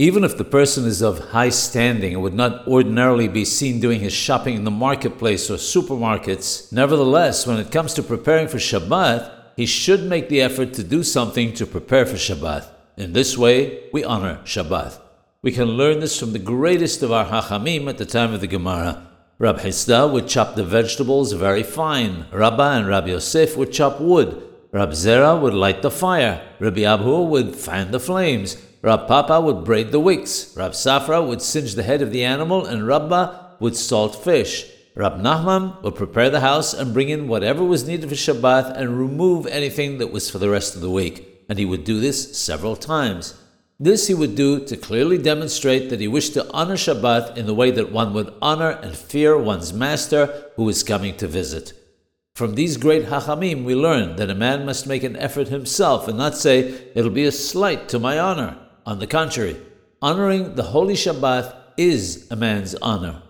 Even if the person is of high standing and would not ordinarily be seen doing his shopping in the marketplace or supermarkets, nevertheless, when it comes to preparing for Shabbat, he should make the effort to do something to prepare for Shabbat. In this way, we honor Shabbat. We can learn this from the greatest of our Hachamim at the time of the Gemara. Rab Hisda would chop the vegetables very fine. Rabbah and Rabbi Yosef would chop wood. Rab Zera would light the fire. Rabbi Abhu would fan the flames. Rab Papa would braid the wicks. Rab Safra would singe the head of the animal, and Rabba would salt fish. Rab Nachman would prepare the house and bring in whatever was needed for Shabbat and remove anything that was for the rest of the week. And he would do this several times. This he would do to clearly demonstrate that he wished to honor Shabbat in the way that one would honor and fear one's master who is coming to visit. From these great Hachamim, we learn that a man must make an effort himself and not say, It'll be a slight to my honor. On the contrary, honoring the holy Shabbat is a man's honor.